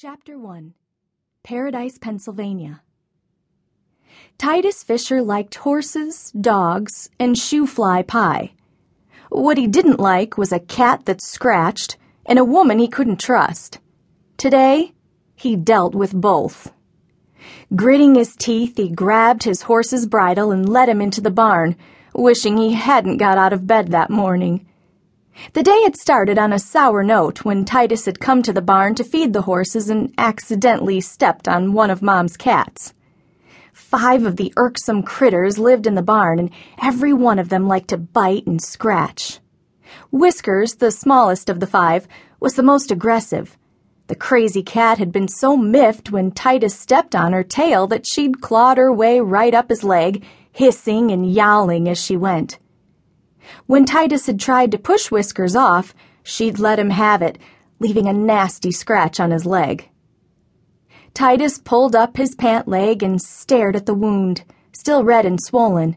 Chapter 1 Paradise, Pennsylvania. Titus Fisher liked horses, dogs, and shoofly pie. What he didn't like was a cat that scratched and a woman he couldn't trust. Today, he dealt with both. Gritting his teeth, he grabbed his horse's bridle and led him into the barn, wishing he hadn't got out of bed that morning. The day had started on a sour note when Titus had come to the barn to feed the horses and accidentally stepped on one of Mom's cats. Five of the irksome critters lived in the barn, and every one of them liked to bite and scratch. Whiskers, the smallest of the five, was the most aggressive. The crazy cat had been so miffed when Titus stepped on her tail that she'd clawed her way right up his leg, hissing and yowling as she went. When Titus had tried to push Whiskers off, she'd let him have it, leaving a nasty scratch on his leg. Titus pulled up his pant leg and stared at the wound, still red and swollen.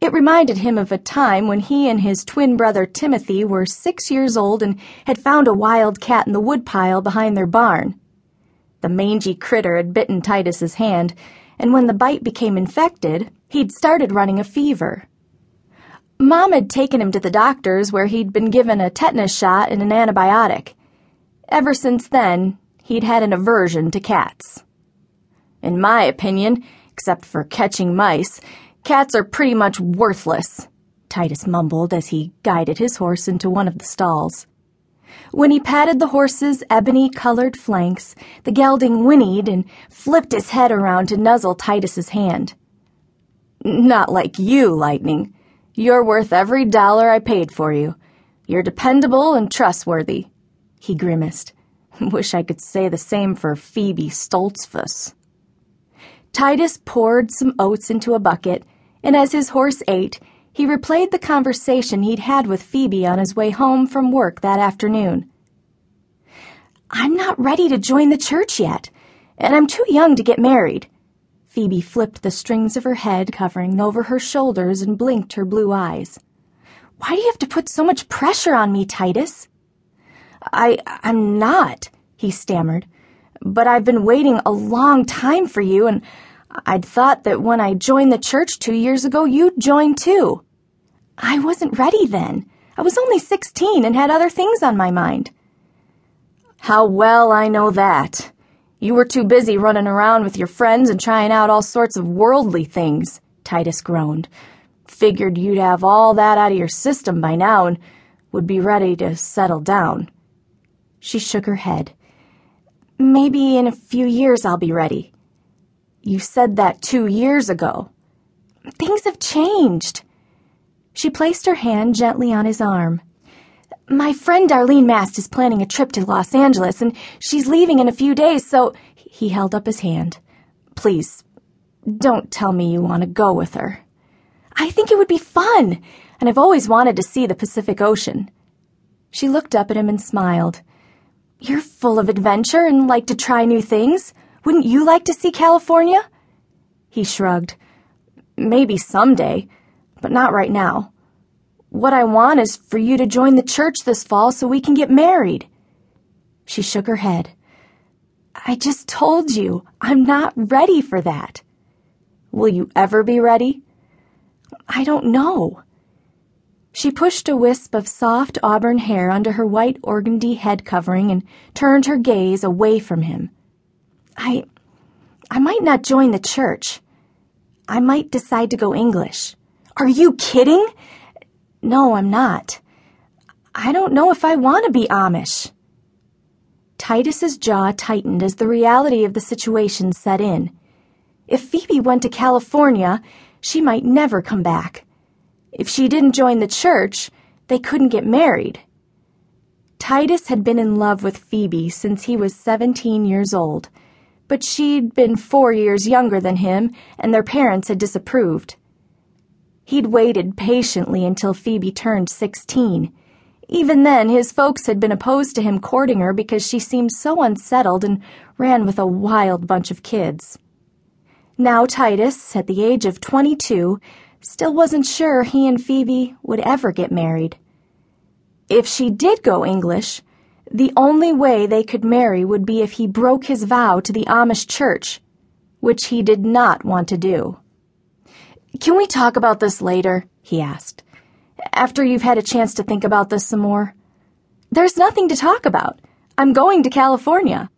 It reminded him of a time when he and his twin brother Timothy were six years old and had found a wild cat in the woodpile behind their barn. The mangy critter had bitten Titus's hand, and when the bite became infected, he'd started running a fever. Mom had taken him to the doctor's where he'd been given a tetanus shot and an antibiotic. Ever since then, he'd had an aversion to cats. In my opinion, except for catching mice, cats are pretty much worthless, Titus mumbled as he guided his horse into one of the stalls. When he patted the horse's ebony colored flanks, the gelding whinnied and flipped his head around to nuzzle Titus's hand. Not like you, Lightning. You're worth every dollar I paid for you. You're dependable and trustworthy. He grimaced. Wish I could say the same for Phoebe Stoltzfus. Titus poured some oats into a bucket, and as his horse ate, he replayed the conversation he'd had with Phoebe on his way home from work that afternoon. I'm not ready to join the church yet, and I'm too young to get married. Phoebe flipped the strings of her head covering over her shoulders and blinked her blue eyes. Why do you have to put so much pressure on me, Titus? I, I'm not, he stammered. But I've been waiting a long time for you, and I'd thought that when I joined the church two years ago, you'd join too. I wasn't ready then. I was only 16 and had other things on my mind. How well I know that. You were too busy running around with your friends and trying out all sorts of worldly things, Titus groaned. Figured you'd have all that out of your system by now and would be ready to settle down. She shook her head. Maybe in a few years I'll be ready. You said that two years ago. Things have changed. She placed her hand gently on his arm. My friend Darlene Mast is planning a trip to Los Angeles, and she's leaving in a few days, so. He held up his hand. Please, don't tell me you want to go with her. I think it would be fun, and I've always wanted to see the Pacific Ocean. She looked up at him and smiled. You're full of adventure and like to try new things. Wouldn't you like to see California? He shrugged. Maybe someday, but not right now. What I want is for you to join the church this fall so we can get married. She shook her head. I just told you, I'm not ready for that. Will you ever be ready? I don't know. She pushed a wisp of soft auburn hair under her white organdy head covering and turned her gaze away from him. I. I might not join the church. I might decide to go English. Are you kidding? No, I'm not. I don't know if I want to be Amish. Titus's jaw tightened as the reality of the situation set in. If Phoebe went to California, she might never come back. If she didn't join the church, they couldn't get married. Titus had been in love with Phoebe since he was 17 years old, but she'd been four years younger than him, and their parents had disapproved. He'd waited patiently until Phoebe turned 16. Even then, his folks had been opposed to him courting her because she seemed so unsettled and ran with a wild bunch of kids. Now Titus, at the age of 22, still wasn't sure he and Phoebe would ever get married. If she did go English, The only way they could marry would be if he broke his vow to the Amish church, which he did not want to do. Can we talk about this later? he asked. After you've had a chance to think about this some more. There's nothing to talk about. I'm going to California.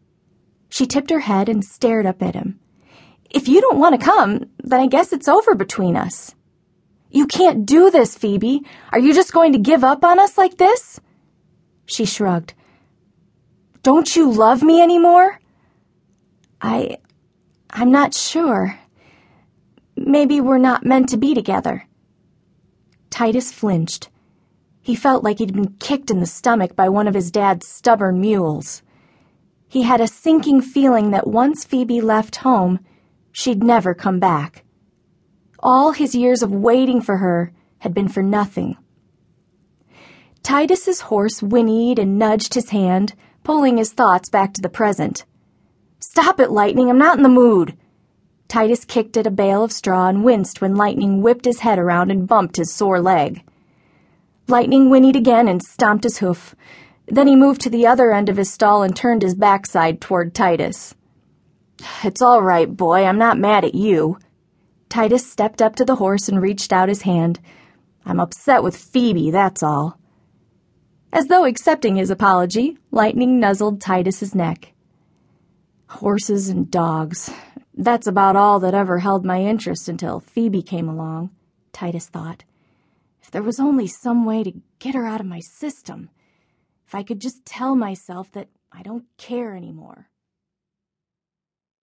She tipped her head and stared up at him. If you don't want to come, then I guess it's over between us. You can't do this, Phoebe. Are you just going to give up on us like this? She shrugged. Don't you love me anymore? I. I'm not sure. Maybe we're not meant to be together. Titus flinched. He felt like he'd been kicked in the stomach by one of his dad's stubborn mules. He had a sinking feeling that once Phoebe left home, she'd never come back. All his years of waiting for her had been for nothing. Titus's horse whinnied and nudged his hand, pulling his thoughts back to the present. Stop it, Lightning, I'm not in the mood. Titus kicked at a bale of straw and winced when Lightning whipped his head around and bumped his sore leg. Lightning whinnied again and stomped his hoof. Then he moved to the other end of his stall and turned his backside toward Titus. It's all right, boy. I'm not mad at you. Titus stepped up to the horse and reached out his hand. I'm upset with Phoebe, that's all. As though accepting his apology, Lightning nuzzled Titus's neck. Horses and dogs. That's about all that ever held my interest until Phoebe came along, Titus thought. If there was only some way to get her out of my system. If I could just tell myself that I don't care anymore.